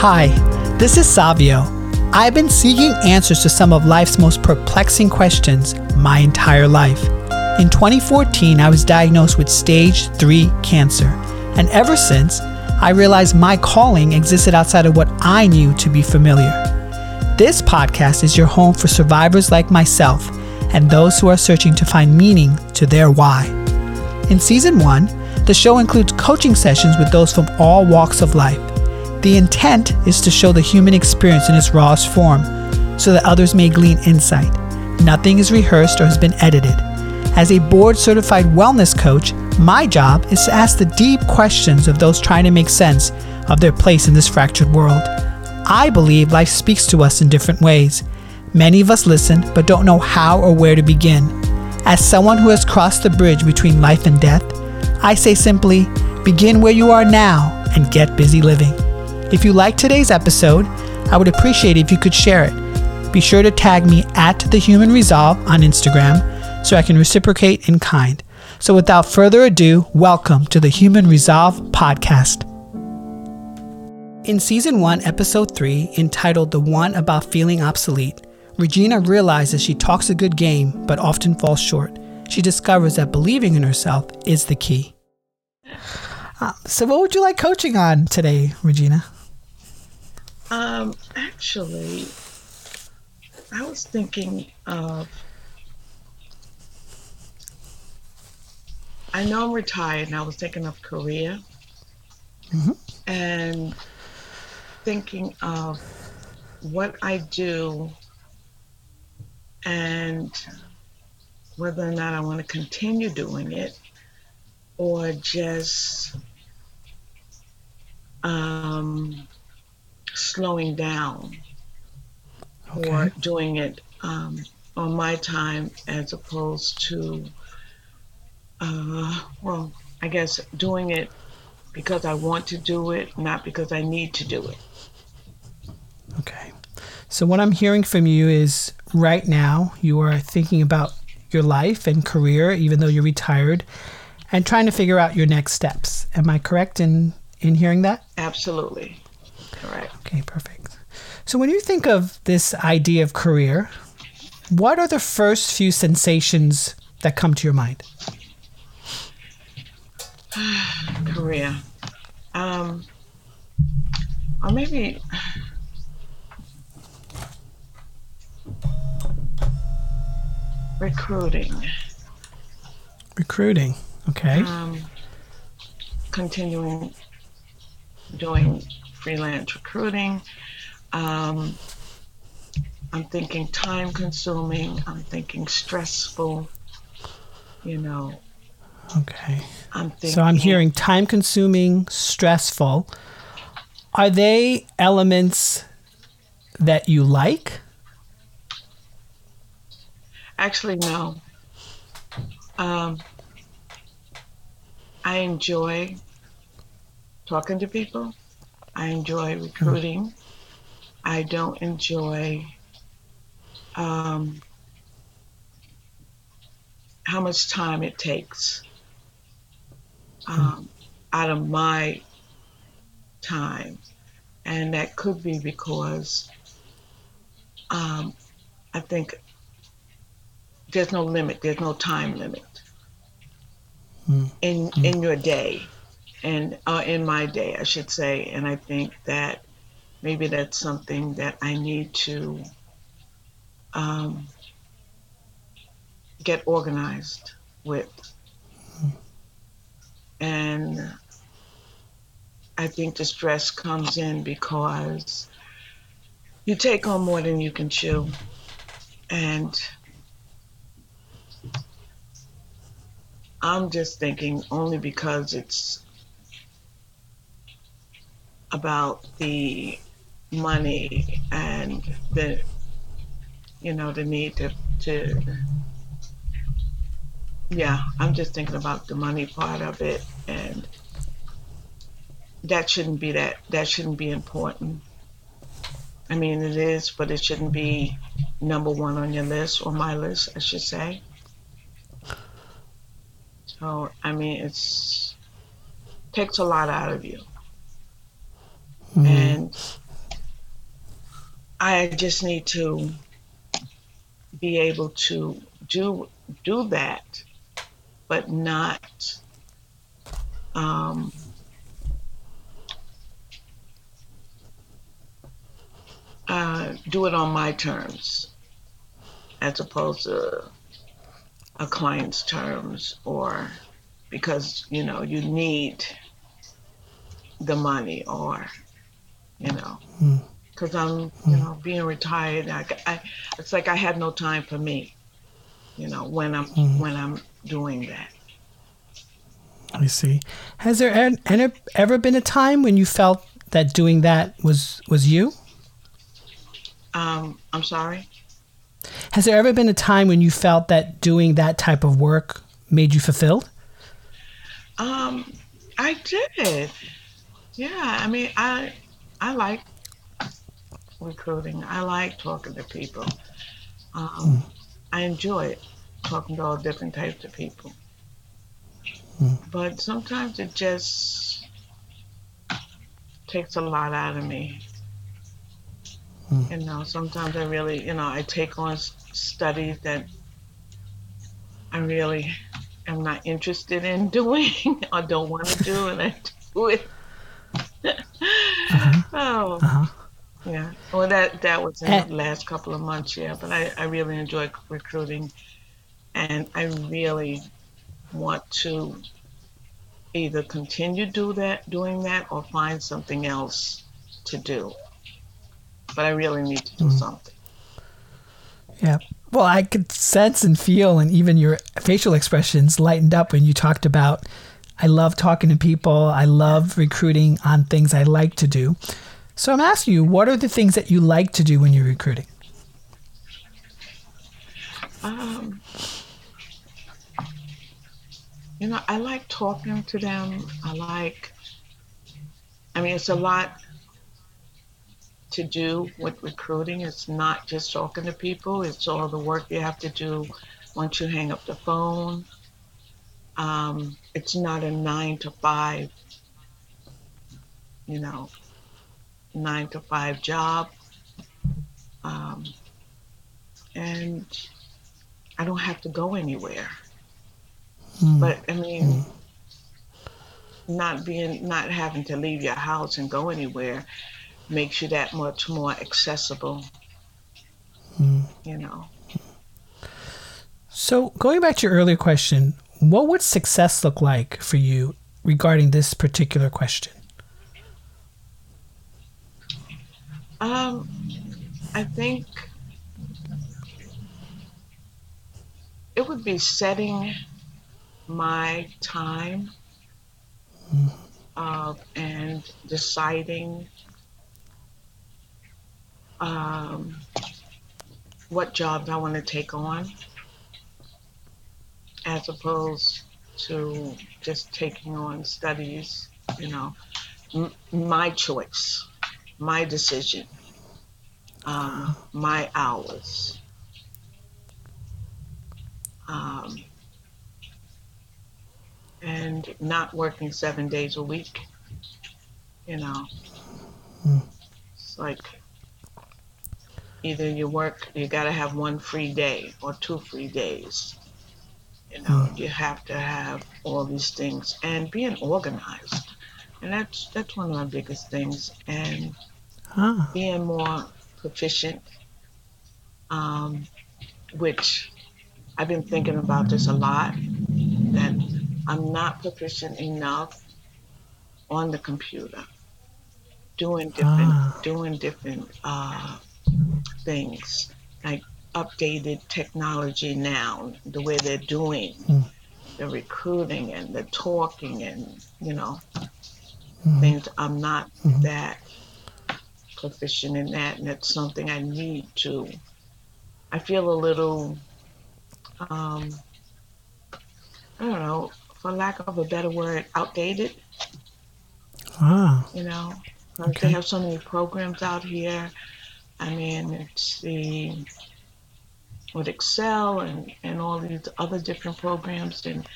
Hi, this is Savio. I've been seeking answers to some of life's most perplexing questions my entire life. In 2014, I was diagnosed with stage 3 cancer, and ever since, I realized my calling existed outside of what I knew to be familiar. This podcast is your home for survivors like myself and those who are searching to find meaning to their why. In season 1, the show includes coaching sessions with those from all walks of life. The intent is to show the human experience in its rawest form so that others may glean insight. Nothing is rehearsed or has been edited. As a board certified wellness coach, my job is to ask the deep questions of those trying to make sense of their place in this fractured world. I believe life speaks to us in different ways. Many of us listen but don't know how or where to begin. As someone who has crossed the bridge between life and death, I say simply begin where you are now and get busy living. If you like today's episode, I would appreciate if you could share it. Be sure to tag me at The Human Resolve on Instagram so I can reciprocate in kind. So without further ado, welcome to the Human Resolve podcast. In season 1, episode 3, entitled The One About Feeling Obsolete, Regina realizes she talks a good game but often falls short. She discovers that believing in herself is the key. Uh, so, what would you like coaching on today, Regina? Um, actually, I was thinking of. I know I'm retired, and I was thinking of career, Mhm. and thinking of what I do, and whether or not I want to continue doing it, or just um, slowing down or doing it um, on my time as opposed to, uh, well, I guess doing it because I want to do it, not because I need to do it. Okay. So, what I'm hearing from you is right now you are thinking about your life and career, even though you're retired, and trying to figure out your next steps. Am I correct in, in hearing that? Absolutely. Correct. Okay, perfect. So, when you think of this idea of career, what are the first few sensations that come to your mind? Career. Um, or maybe recruiting. Recruiting. Okay. um, continuing doing freelance recruiting. Um, I'm thinking time consuming. I'm thinking stressful. You know, Okay. I'm thinking. So I'm hearing time consuming, stressful. Are they elements that you like? Actually, no. Um, I enjoy talking to people. I enjoy recruiting. I don't enjoy um, how much time it takes um, out of my time. And that could be because um, I think there's no limit, there's no time limit Mm. in in your day, and uh, in my day, I should say. And I think that maybe that's something that I need to um, get organized with, and I think the stress comes in because you take on more than you can chew, and I'm just thinking only because it's about the money and the you know the need to to yeah i'm just thinking about the money part of it and that shouldn't be that that shouldn't be important. I mean it is but it shouldn't be number one on your list or my list i should say. So i mean it's takes a lot out of you Mm. and I just need to be able to do do that, but not um, uh, do it on my terms as opposed to a client's terms or because you know you need the money or you know. Because i'm you know being retired I, I, it's like i had no time for me you know when i'm when i'm doing that. I see. Has there an- ever been a time when you felt that doing that was was you? um i'm sorry? Has there ever been a time when you felt that doing that type of work made you fulfilled? um i did. Yeah i mean i i like recruiting. I like talking to people. Um mm. i enjoy it talking to all different types of people. Mm. But sometimes it just takes a lot out of me. Mm. You know sometimes i really you know i take on studies that i really am not interested in doing or don't want to do and i do it oh Uh-huh. yeah well that that was in the last couple of months yeah but i i really enjoy recruiting and i really want to either continue do that doing that or find something else to do but i really need to do something Yeah. Well, I could sense and feel, and even your facial expressions lightened up when you talked about. I love talking to people. I love recruiting on things I like to do. So I'm asking you, what are the things that you like to do when you're recruiting? Um, you know, I like talking to them. I like, I mean, it's a lot to do with recruiting. It's not just talking to people, it's all the work you have to do once you hang up the phone. Um, it's not a nine to five, you know, nine to five job. Um, and I don't have to go anywhere. But I mean, not being, not having to leave your house and go anywhere makes you that much more accessible. You know, So going back to your earlier question, what would success look like for you regarding this particular question? um, I think it would be setting my time uh, and deciding um, what jobs I want to take on as opposed to just taking on studies, you know, M- my choice, my decision, um, my hours. Um, and not working seven days a week, you know. It's like either you work, you got to have one free day or two free days. You know, you have to have all these things and being organized. And that's that's one of my biggest things. And Ah, being more proficient, um, which I've been thinking about this a lot, that I'm not proficient enough on the computer, doing different Ah. doing different uh, things like updated technology now, the way they're doing the recruiting and the talking and you know things. I'm not that proficient in that, and it's something I need to. I feel a little, um, I don't know, for lack of a better word, outdated. ah, You know, Okay. they have so many programs out here. I mean, it's the with Excel and, and all these other different programs and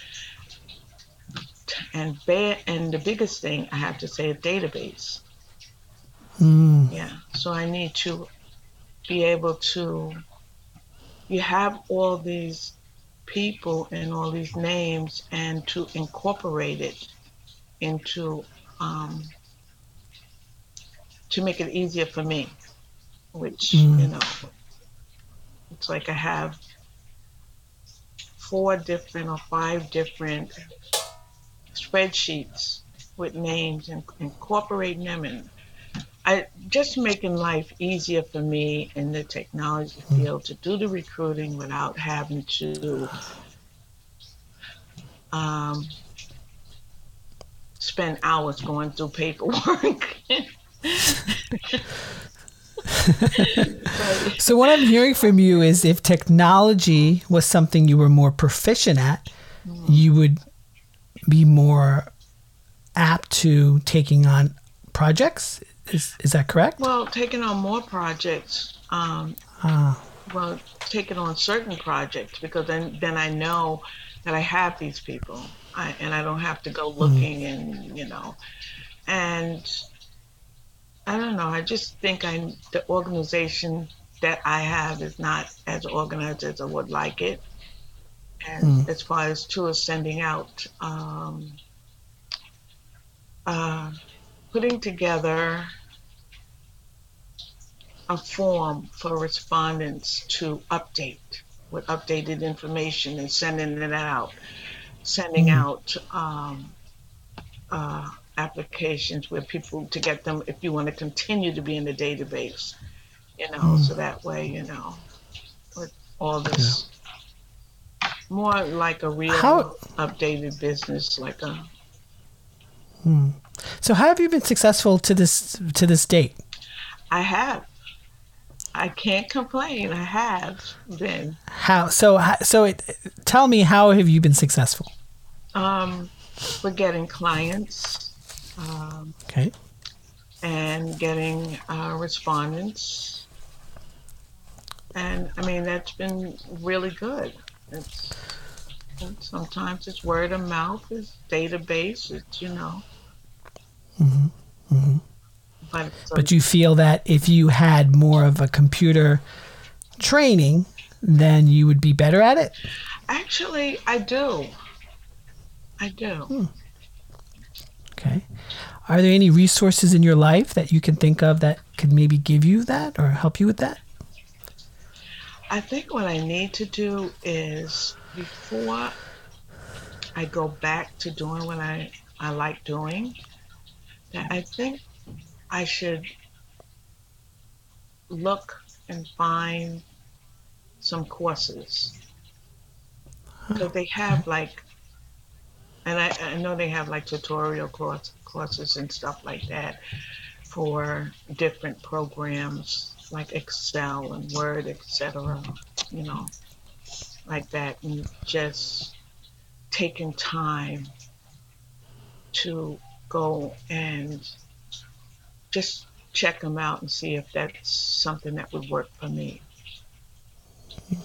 and ba- and the biggest thing I have to say is database. mm, Yeah. So I need to be able to, you have all these people and all these names and to incorporate it into, um, to make it easier for me, which, Mm. you know, it's like I have four different or five different spreadsheets with names and incorporating them and I just making life easier for me in the technology field to do the recruiting without having to um, spend hours going through paperwork. So what I'm hearing from you is if technology was something you were more proficient at, you would be more apt to taking on projects. Is is that correct? well, taking on more projects, um, Ah, well, taking on certain projects because then then I know that I have these people, I, and I don't have to go looking and you know, and I don't know. I just think I the organization that I have is not as organized as I would like it, and as far as tours sending out, um, uh, putting together a form for respondents to update with updated information and sending it out, sending out um, uh, applications where people to get them if you want to continue to be in the database, you know, so that way, you know, with all this more like a real How- updated business, like a Hmm. so how have you been successful to this to this date? I have. I can't complain. I have been. How so? So it, tell me how have you been successful? Um, we're getting clients um, Okay. and getting uh, respondents, and I mean that's been really good. It's, sometimes it's word of mouth, it's database, it's you know. But, it's a- But you feel that if you had more of a computer training, then you would be better at it? actually, I do. I do. Okay. Are there any resources in your life that you can think of that could maybe give you that or help you with that? I think what I need to do is before I go back to doing what I, I like doing, that I think I should look and find some courses. Because they have like, and I, I know they have like tutorial course, courses and stuff like that for different programs like Excel and Word, etc. You know, like that, and just taking time to go and just check them out and see if that's something that would work for me. Hmm.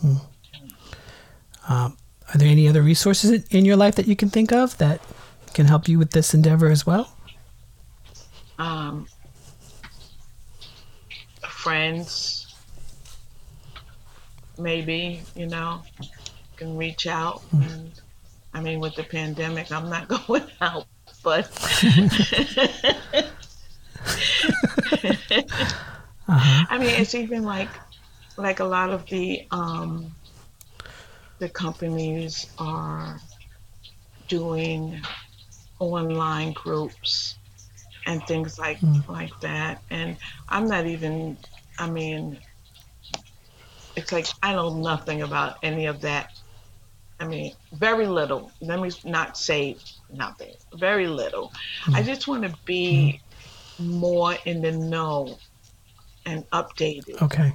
Hmm. Um, Are there any other resources in- your life that you can think of that can help you with this endeavor as well? Um, friends, maybe, you know, can reach out. And I mean, with the pandemic, I'm not going out, but. I mean, it's even like, like a lot of the um, the companies are doing online groups and things like hmm. like that. And I'm not even. I mean, it's like I know nothing about any of that. I mean, very little. Let me not say nothing. Very little. Hmm. I just want to be hmm. more in the know and updated Okay.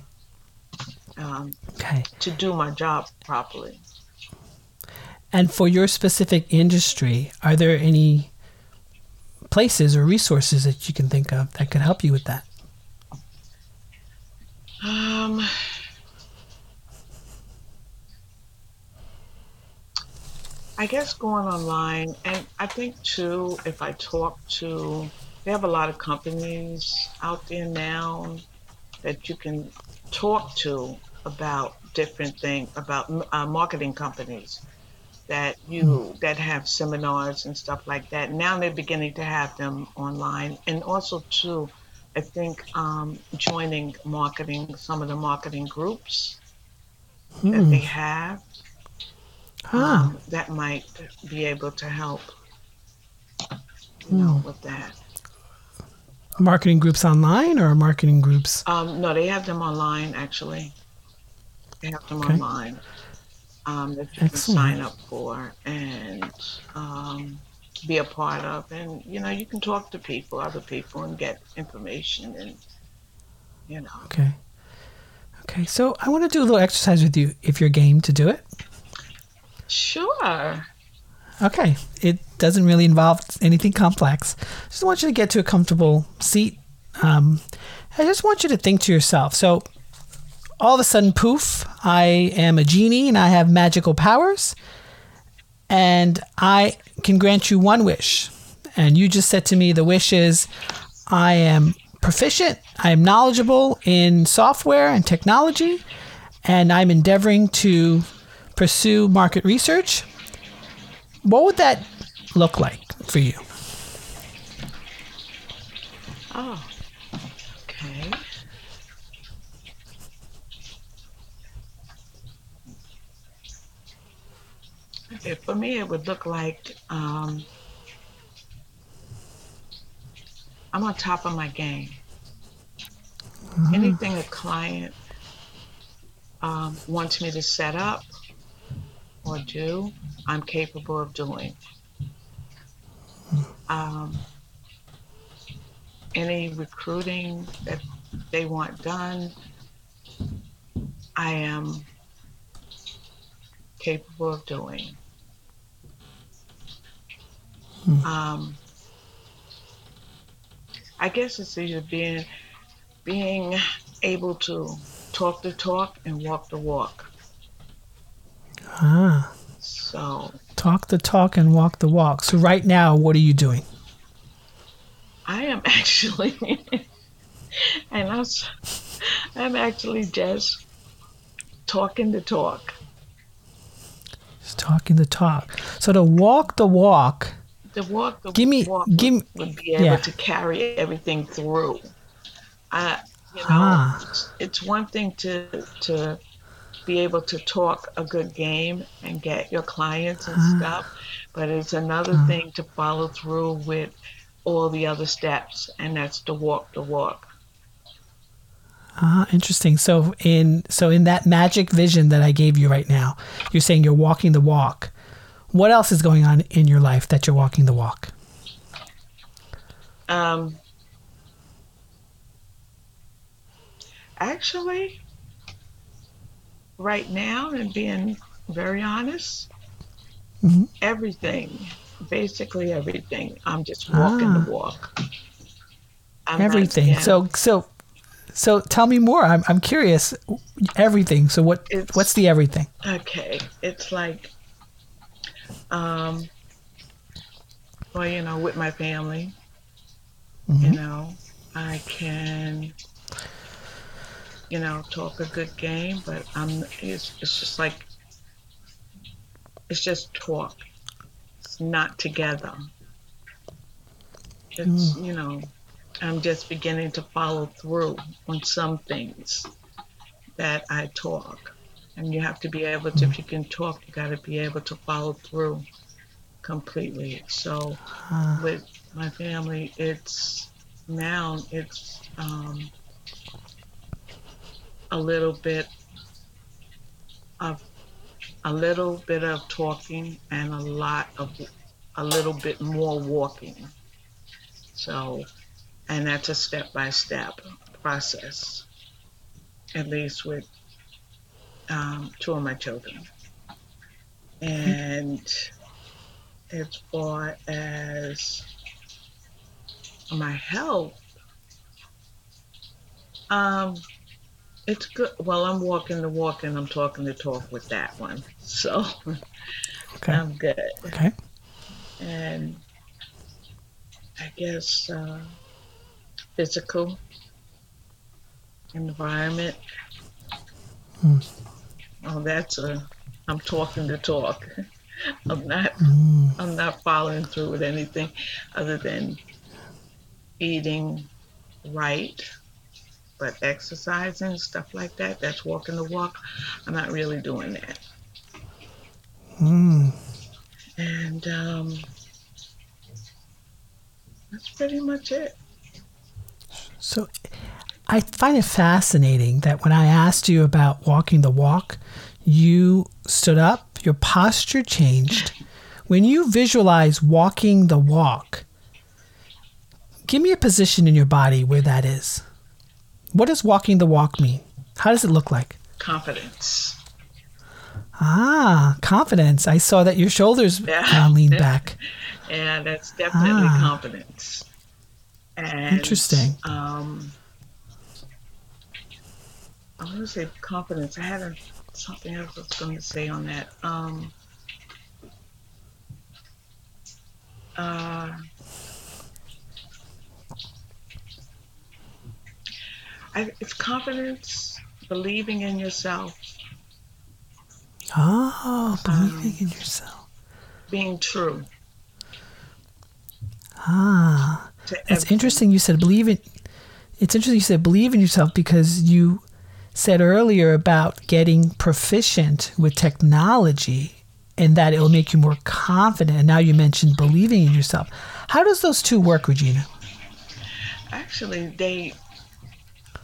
Um, Okay. to do my job properly. And for your specific industry, are there any places or resources that you can think of that could help you with that? Um, I guess going online, and I think too, if I talk to, they have a lot of companies out there now that you can talk to about different things about uh, marketing companies that you that have seminars and stuff like that. Now they're beginning to have them online, and also too, I think um, joining marketing some of the marketing groups that they have Huh. um, that might be able to help. You know, with that. Marketing groups online or marketing groups? Um, no, they have them online actually. They have them Okay. online um, that you Excellent. can sign up for and um, be a part of, and you know you can talk to people, other people, and get information, and you know. Okay. Okay, so I want to do a little exercise with you if you're game to do it. Sure. Okay, it doesn't really involve anything complex. Just want you to get to a comfortable seat. Um, I just want you to think to yourself. So, all of a sudden, poof, I am a genie and I have magical powers, and I can grant you one wish. And you just said to me, the wish is I am proficient, I am knowledgeable in software and technology, and I'm endeavoring to pursue market research what would that look like for you? Oh. Okay. Okay, for me, it would look like um, I'm on top of my game. Anything a client um, wants me to set up or do, I'm capable of doing. Um, any recruiting that they want done, I am capable of doing. Um, I guess it's either being being able to talk the talk and walk the walk. Ah, So talk the talk and walk the walk. So right now, what are you doing? I am actually, and I'm, I'm actually just talking the talk. Just talking the talk. So to walk the walk, The walk, the Give me- walk give me- would, be able yeah. to carry everything through. I, you know, Ah. it's, it's one thing to to be able to talk a good game and get your clients and Ah. stuff, but it's another thing to follow through with all the other steps, and that's to walk the walk. ah, interesting. So in so in that magic vision that I gave you right now, you're saying you're walking the walk. What else is going on in your life that you're walking the walk? Um, actually, right now, and being very honest, Mhm. everything, basically everything. I'm just walking Ah. the walk. I'm Everything. So so so tell me more. I'm I'm curious. Everything. So what It's- what's the everything? okay, it's like, um, well, you know, with my family, you Mhm. know, I can, you know, talk a good game, but I'm, it's, it's just like, it's just talk. It's not together. It's, you know, I'm just beginning to follow through on some things that I talk. And you have to be able to, if you can talk, you got to be able to follow through completely. So Ah. with my family, it's now it's um, a little bit of a little bit of talking and a lot of a little bit more walking. So, and that's a step by step process, at least with um, two of my children. And as far as my health, um, it's good. Well, I'm walking the walk and I'm talking the talk with that one. So Okay. I'm good. Okay. And I guess uh, physical, environment. Hmm. Oh, that's a. I'm talking the talk. I'm not. Hmm. I'm not following through with anything other than eating right, but exercising stuff like that. That's walking the walk. I'm not really doing that. Mm. And um, that's pretty much it. So I find it fascinating that when I asked you about walking the walk, you stood up, your posture changed. When you visualize walking the walk, give me a position in your body where that is. What does walking the walk mean? How does it look like? Confidence. Ah, confidence. I saw that your shoulders Yeah. uh, leaned back. And that's definitely Ah. confidence. And, Interesting. Um, I want to say confidence. I had a, something else I was going to say on that. Um, uh, I, it's confidence, believing in yourself, Oh, Um, believing in yourself. being true. Ah. That's everything. interesting. You said believe in. It's interesting you said believe in yourself because you said earlier about getting proficient with technology and that it will make you more confident. And now you mentioned believing in yourself. How does those two work, Regina? Actually, they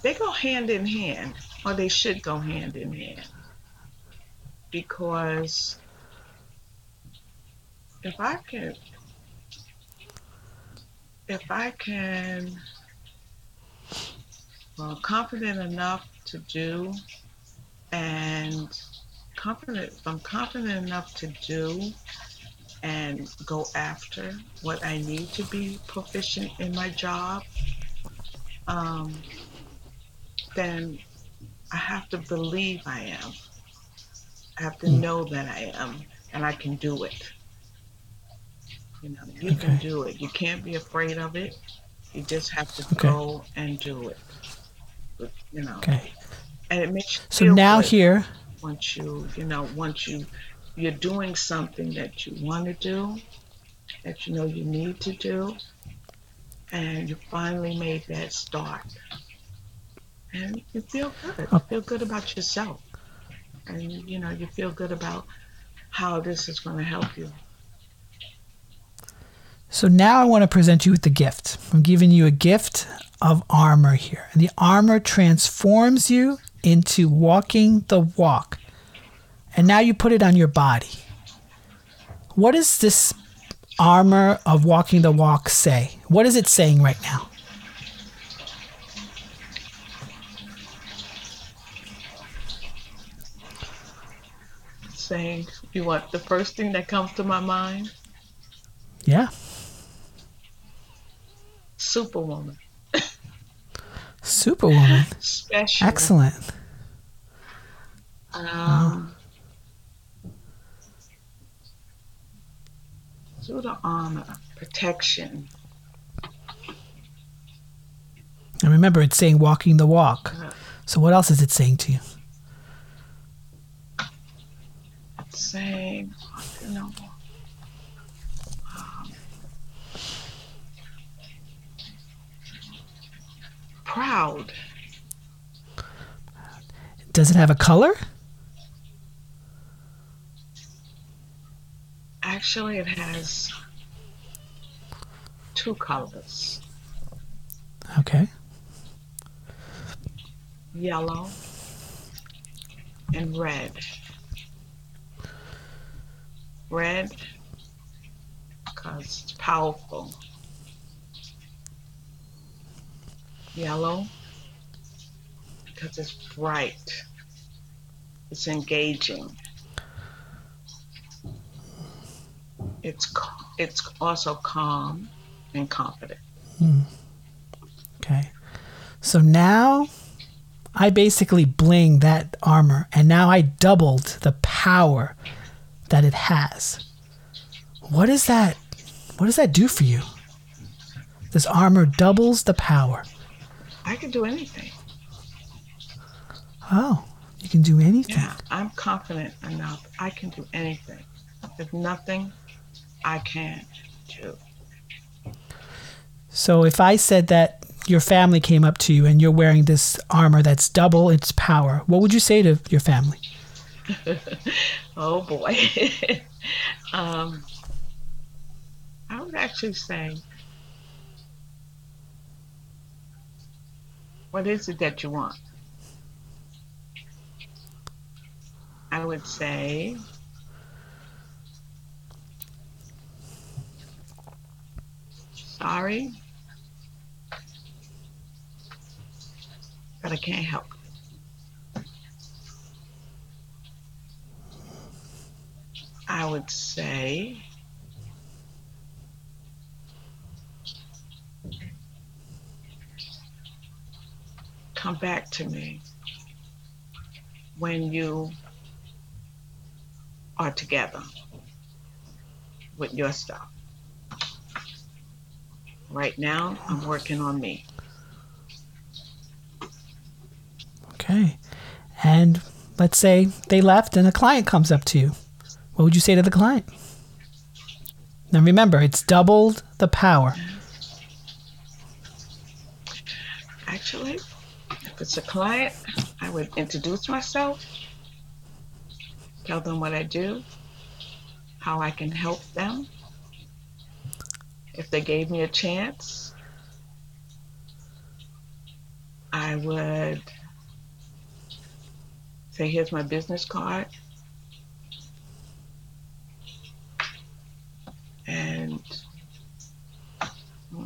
they go hand in hand, or they should go hand in hand, because if I can, if I can, well, confident enough to do, and confident, if I'm confident enough to do, and go after what I need to be proficient in my job, um, then I have to believe I am. I have to Hmm. know that I am and I can do it. You know, you can do it. You can't be afraid of it. You just have to Okay. go and do it. You know, Okay. and it makes you So now good here, once you you know once you you're doing something that you want to do that you know you need to do and you finally made that start. And you feel good. You oh. feel good about yourself. And you know you feel good about how this is going to help you so now I want to present you with the gift. I'm giving you a gift of armor here. And the armor transforms you into walking the walk. And now you put it on your body. What does this armor of walking the walk say? What is it saying right now? saying you want the first thing that comes to my mind Yeah. Superwoman Superwoman. special Excellent. Um, Suit of armor, protection. And remember, it's saying walking the walk. So what else is it saying to you? saying, you know, proud. Does it have a color? Actually, it has two colors Okay. yellow and red. Red because it's powerful. Yellow because it's bright. It's engaging. It's it's also calm and confident. Hmm. Okay. So now I basically bling that armor and now I doubled the power that it has. What is that? What does that do for you? This armor doubles the power. I can do anything. Oh, You can do anything. Yeah, I'm confident enough. I can do anything. If nothing I can't do. So if I said that your family came up to you and you're wearing this armor that's double its power, what would you say to your family? oh boy. um, I would actually say, what is it that you want? I would say, sorry, but I can't help. I would say, come back to me when you are together with your stuff. Right now, I'm working on me. Okay. And let's say they left and a client comes up to you. What would you say to the client? Now remember, it's doubled the power. Actually, if it's a client, I would introduce myself, tell them what I do, how I can help them. If they gave me a chance, I would say, Here's my business card. And hmm,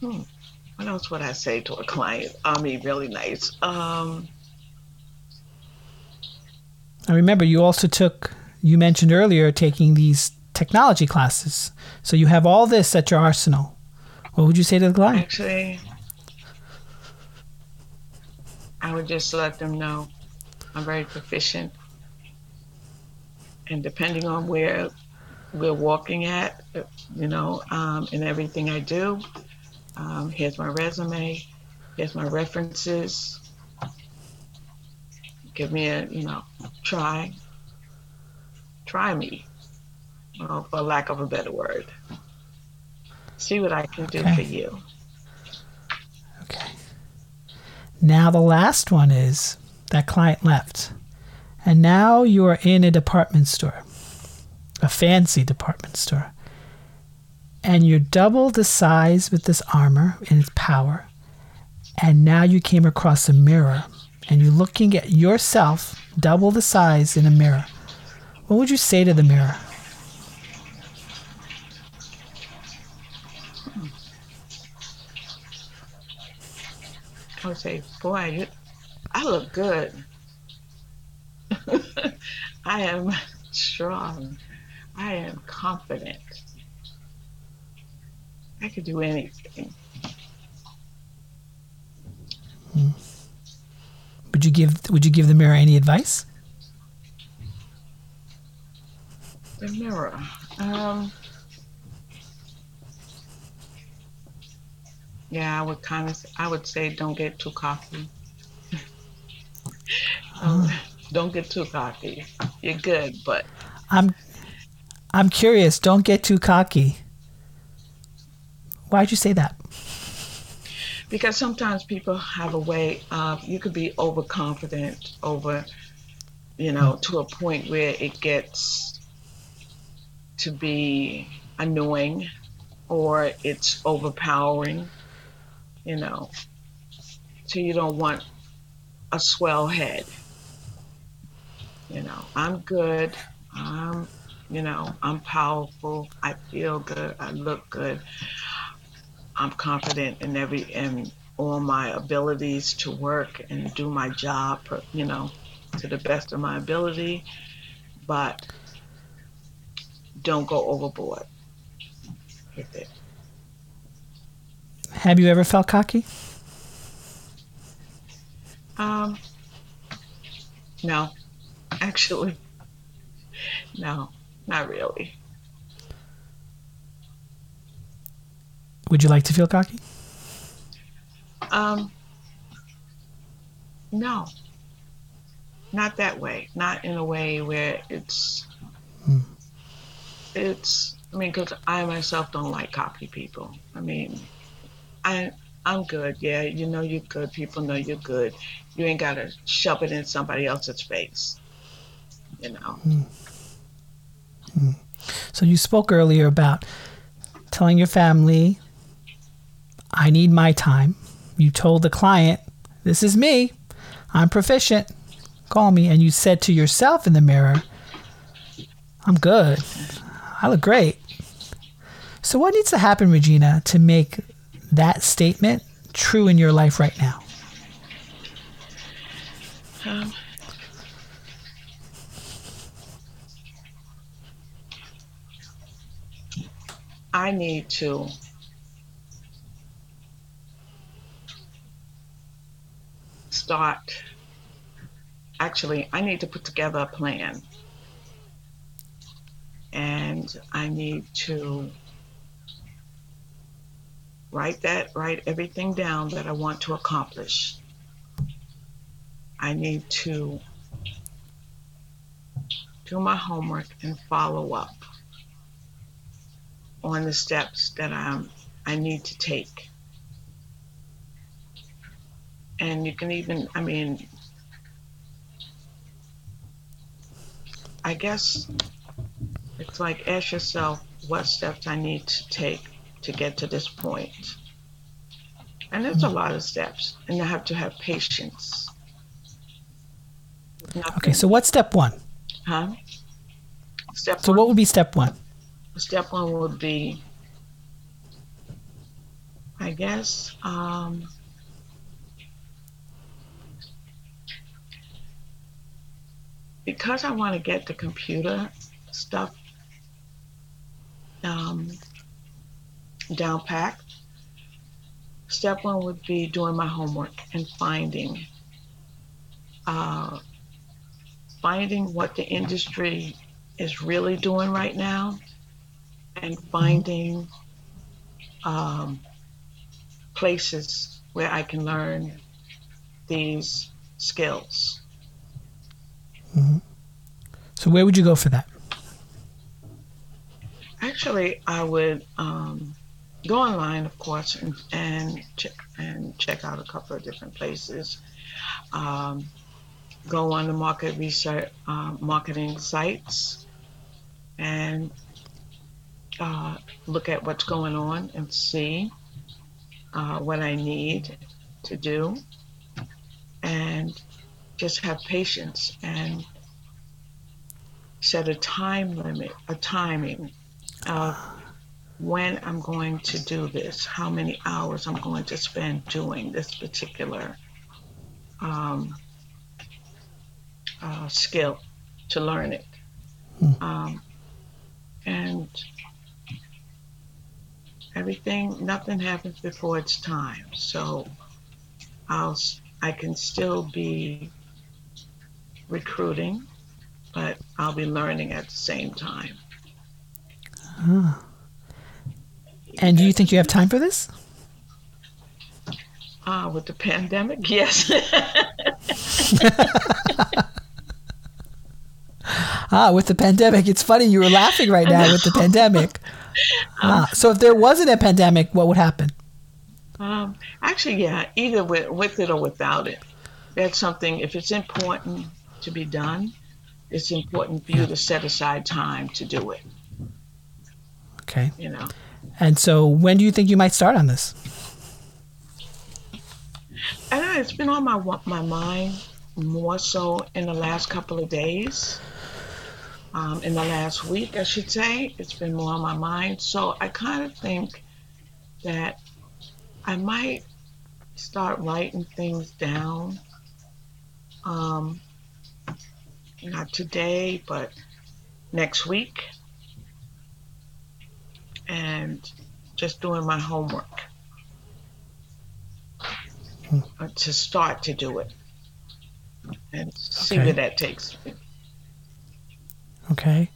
Hmm. What I say to a client? I mean, really nice. Um, I remember you also took, you mentioned earlier, taking these technology classes. So you have all this at your arsenal. What would you say to the client? actually, I would just let them know I'm very proficient. And depending on where we're walking at, you know, um, in everything I do, um, here's my resume, here's my references. Give me a, you know, try. Try me, well, for lack of a better word. See what I can do Okay. for you. Okay. Now the last one is that client left. And now you are in a department store, a fancy department store. And you're double the size with this armor and its power. And now you came across a mirror and you're looking at yourself double the size in a mirror. What would you say to the mirror? I would say, boy, you, I look good. I am strong. I am confident. I could do anything. Would you give would you give the mirror any advice? The mirror. Um, yeah, I would kind of. I would say, don't get too cocky. Um, don't get too cocky. You're good, but I'm I'm curious, don't get too cocky. Why'd you say that? because sometimes people have a way of you could be overconfident over you know to a point where it gets to be annoying or it's overpowering you know. So you don't want a swell head you know. I'm good. I'm you know i'm powerful. I feel good. I look good I'm confident in every in all my abilities to work and do my job, you know, to the best of my ability, but don't go overboard with it. Have you ever felt cocky? Um, no, actually, no, not really. Would you like to feel cocky? Um, no, not that way. Not in a way where it's hmm. it's. I mean, because I myself don't like cocky people. I mean, I I'm good. Yeah, you know you're good. People know you're good. You ain't gotta shove it in somebody else's face. You know. Hmm. Hmm. So you spoke earlier about telling your family, I need my time. You told the client, this is me. I'm proficient. Call me. And you said to yourself in the mirror, I'm good. I look great. So, what needs to happen, Regina, to make that statement true in your life right now? Um, I need to start. Actually, I need to put together a plan. And I need to write that, write everything down that I want to accomplish. I need to do my homework and follow up on the steps that I'm, I need to take. And you can even, I mean, I guess it's like ask yourself what steps I need to take to get to this point. And there's a lot of steps, and you have to have patience. Okay, so what's step one? Huh? Step So, one, what would be step one? step one would be, I guess, um, because I want to get the computer stuff um, down packed. Step one would be doing my homework and finding uh, finding what the industry is really doing right now and finding um, places where I can learn these skills. So, where would you go for that? Actually, I would um, go online, of course, and and, ch- and check out a couple of different places. Um, go on the market research, uh, marketing sites, and uh, look at what's going on and see uh, what I need to do, and just have patience and set a time limit, a timing of when I'm going to do this, how many hours I'm going to spend doing this particular um, uh, skill to learn it. Um, and everything, nothing happens before its time. So I'll, I can still be recruiting, but I'll be learning at the same time. And do you think you have time for this? Ah, with the pandemic, yes. Ah, with the pandemic. It's funny you were laughing right now with the pandemic. Ah, so if there wasn't a pandemic, what would happen? um, actually, yeah, either with, with it or without it. That's something, if it's important to be done, it's important for you to set aside time to do it, Okay. you know. And so when do you think you might start on this? And know it's been on my my mind more so in the last couple of days. Um, in the last week, I should say, it's been more on my mind. So I kind of think that I might start writing things down. Um, not today, but next week, and just doing my homework uh, to start to do it and see Okay. where that takes me. Okay.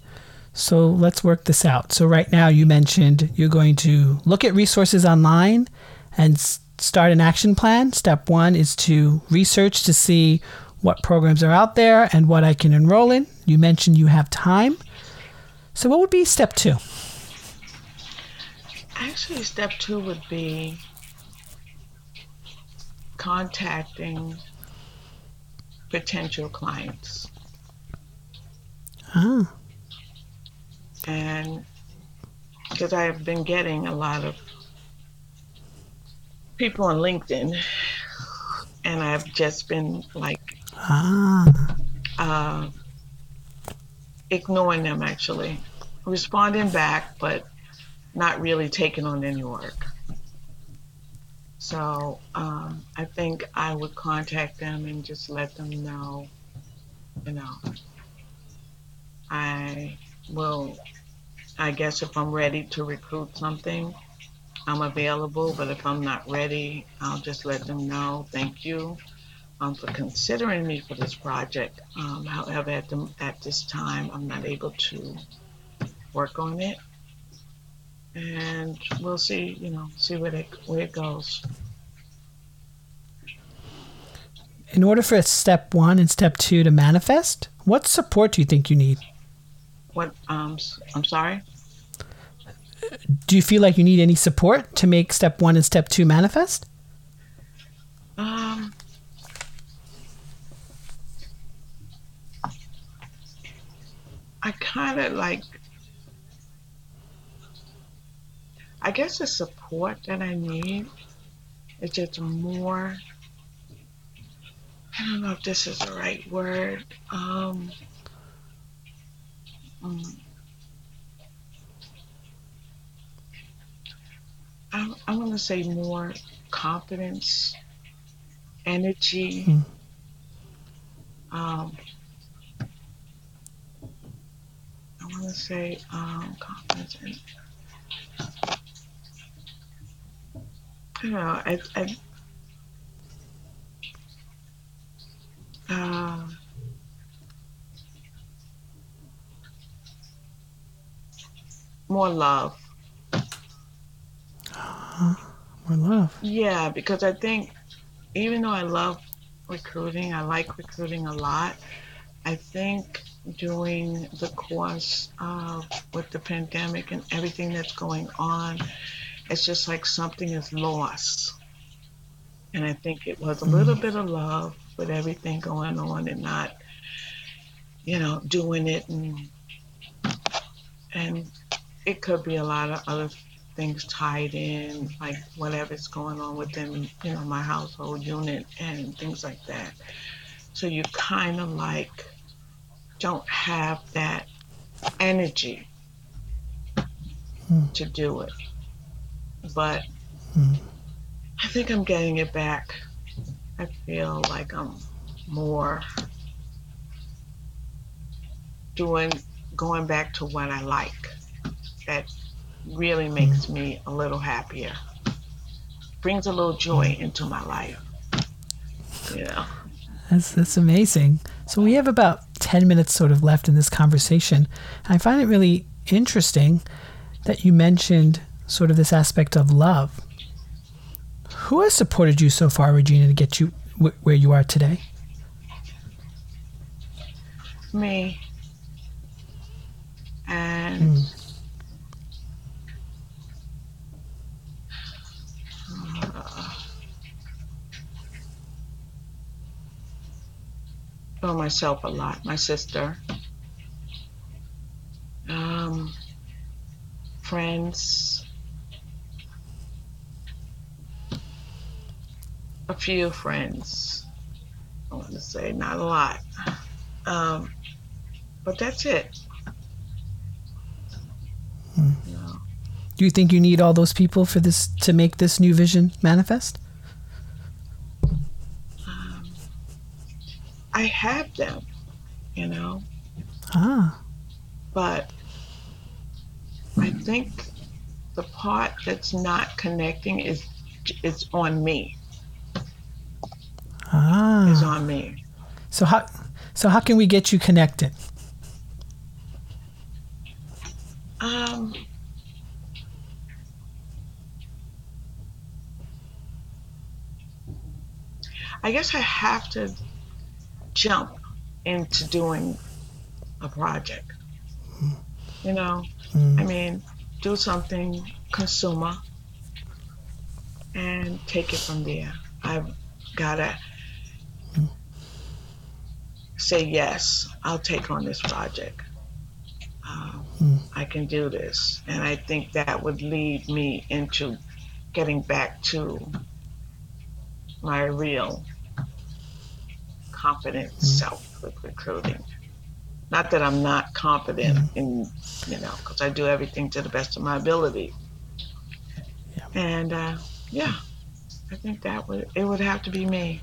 So let's work this out. So right now you mentioned you're going to look at resources online and start an action plan. Step 1 is to research to see what programs are out there and what I can enroll in. You mentioned you have time. So what would be step 2? Actually, step 2 would be contacting potential clients. Ah. and because I have been getting a lot of people on LinkedIn, and I've just been like Ah. uh, ignoring them actually, responding back, but not really taking on any work. So um, I think I would contact them and just let them know, you know, I will, I guess if I'm ready to recruit something, I'm available, but if I'm not ready, I'll just let them know, thank you um, for considering me for this project. Um, however, at, the, at this time, I'm not able to work on it. And we'll see, you know, see where it, where it goes. In order for step 1 and step 2 to manifest, what support do you think you need? What, um, I'm sorry? Do you feel like you need any support to make step 1 and step 2 manifest? Um, I kind of like, I guess the support that I need is just more. I don't know if this is the right word. Um, mm, I, I want to say more confidence, energy. Hmm. Um, I want to say um, confidence and I don't know. I, I uh, more love. More love. Yeah, because I think even though I love recruiting, I like recruiting a lot. I think during the course of with the pandemic and everything that's going on, it's just like something is lost. And I think it was a little mm. bit of love with everything going on and not, you know, doing it and and it could be a lot of other things tied in, like whatever's going on within, you know, my household unit and things like that. So you kind of like don't have that energy hmm. to do it. But Hmm. I think I'm getting it back. I feel like I'm more doing, going back to what I like. That really hmm. makes me a little happier. Brings a little joy hmm. into my life. Yeah. That's that's amazing. So we have about ten minutes sort of left in this conversation. I find it really interesting that you mentioned sort of this aspect of love. Who has supported you so far, Regina, to get you wh- where you are today? Me. And uh, oh, myself a lot. My sister. Um, friends. A few friends. I want to say not a lot. Um, but that's it. You know, Do you think you need all those people for this to make this new vision manifest? um, I have them, you know, Ah, but I think the part that's not connecting is it's on me. Is ah. on me. So how so how can we get you connected? Um, I guess I have to jump into doing a project. You know, Mm. I mean, do something consumer and take it from there. I've got to say, yes, I'll take on this project. Um, Mm. I can do this. And I think that would lead me into getting back to my real confident self with recruiting. Not that I'm not confident in, you know, because I do everything to the best of my ability. Yeah. And uh, yeah, I think that would it would have to be me.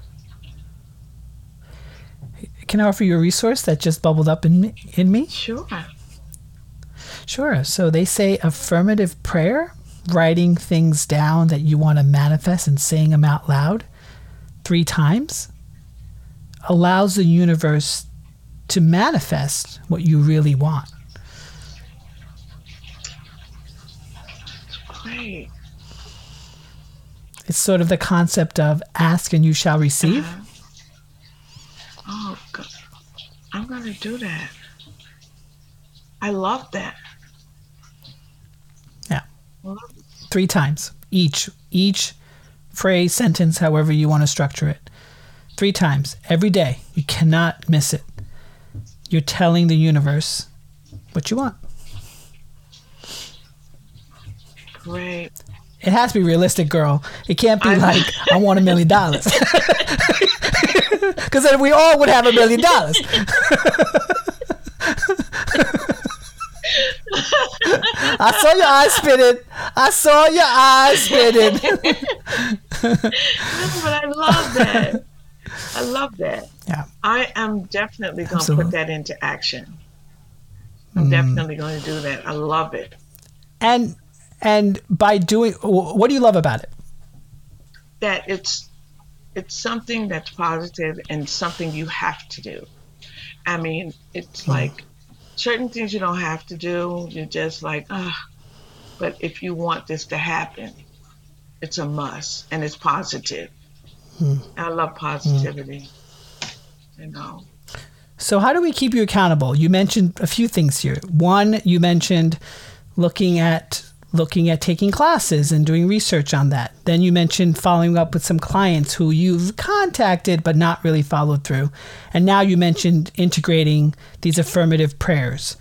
Can I offer you a resource that just bubbled up in me, in me? Sure. Sure. So they say affirmative prayer, writing things down that you want to manifest and saying them out loud three times, allows the universe to manifest what you really want. Great. It's sort of the concept of ask and you shall receive. Uh-huh. Oh, I'm going to do that. I love that. Yeah. Love Three times each, each phrase, sentence, however you want to structure it. Three times every day. You cannot miss it. You're telling the universe what you want. Great. It has to be realistic, girl. It can't be I- like I want a million dollars. Because then we all would have a million dollars. I saw your eyes spinning. I saw your eyes spinning. No, but I love that. I love that. Yeah. I am definitely going to put that into action. I'm definitely going to do that. I love it. And and by doing, what do you love about it? That it's it's something that's positive and something you have to do. I mean, it's like certain things you don't have to do. You're just like, ah. But if you want this to happen, it's a must, and it's positive. I love positivity. You know. So how do we keep you accountable? You mentioned a few things here. One, you mentioned looking at looking at taking classes and doing research on that. Then you mentioned following up with some clients who you've contacted but not really followed through. And now you mentioned integrating these affirmative prayers.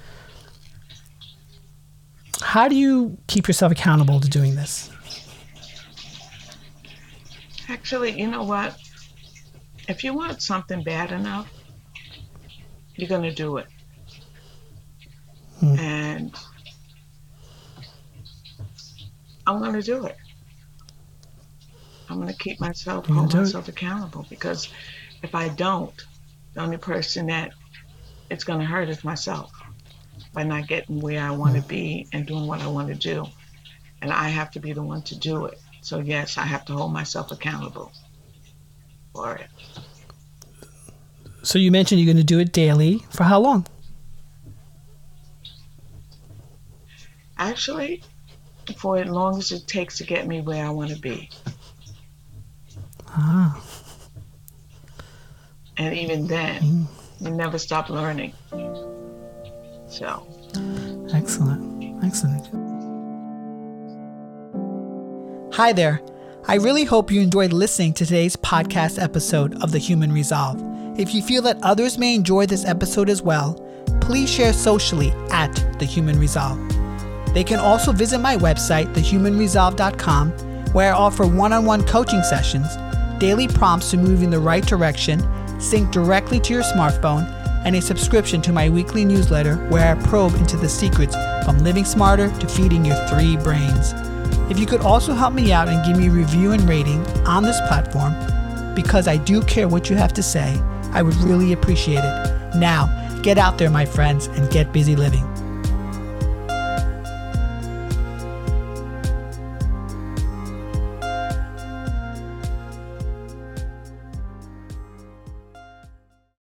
How do you keep yourself accountable to doing this? Actually, you know what? If you want something bad enough, you're going to do it. Hmm. And I'm going to do it. I'm going to keep myself, hold it. myself accountable because if I don't, the only person that it's going to hurt is myself by not getting where I want to be and doing what I want to do. And I have to be the one to do it. So, yes, I have to hold myself accountable for it. So you mentioned you're going to do it daily. For how long? Actually, for as long as it takes to get me where I want to be. Ah, And even then, you never stop learning. So, excellent. Excellent. Hi there. I really hope you enjoyed listening to today's podcast episode of The Human Resolve. If you feel that others may enjoy this episode as well, please share socially at The Human Resolve. They can also visit my website, thehumanresolve.com, where I offer one on one coaching sessions, daily prompts to move in the right direction, sync directly to your smartphone, and a subscription to my weekly newsletter where I probe into the secrets from living smarter to feeding your three brains. If you could also help me out and give me a review and rating on this platform, because I do care what you have to say, I would really appreciate it. Now, get out there, my friends, and get busy living.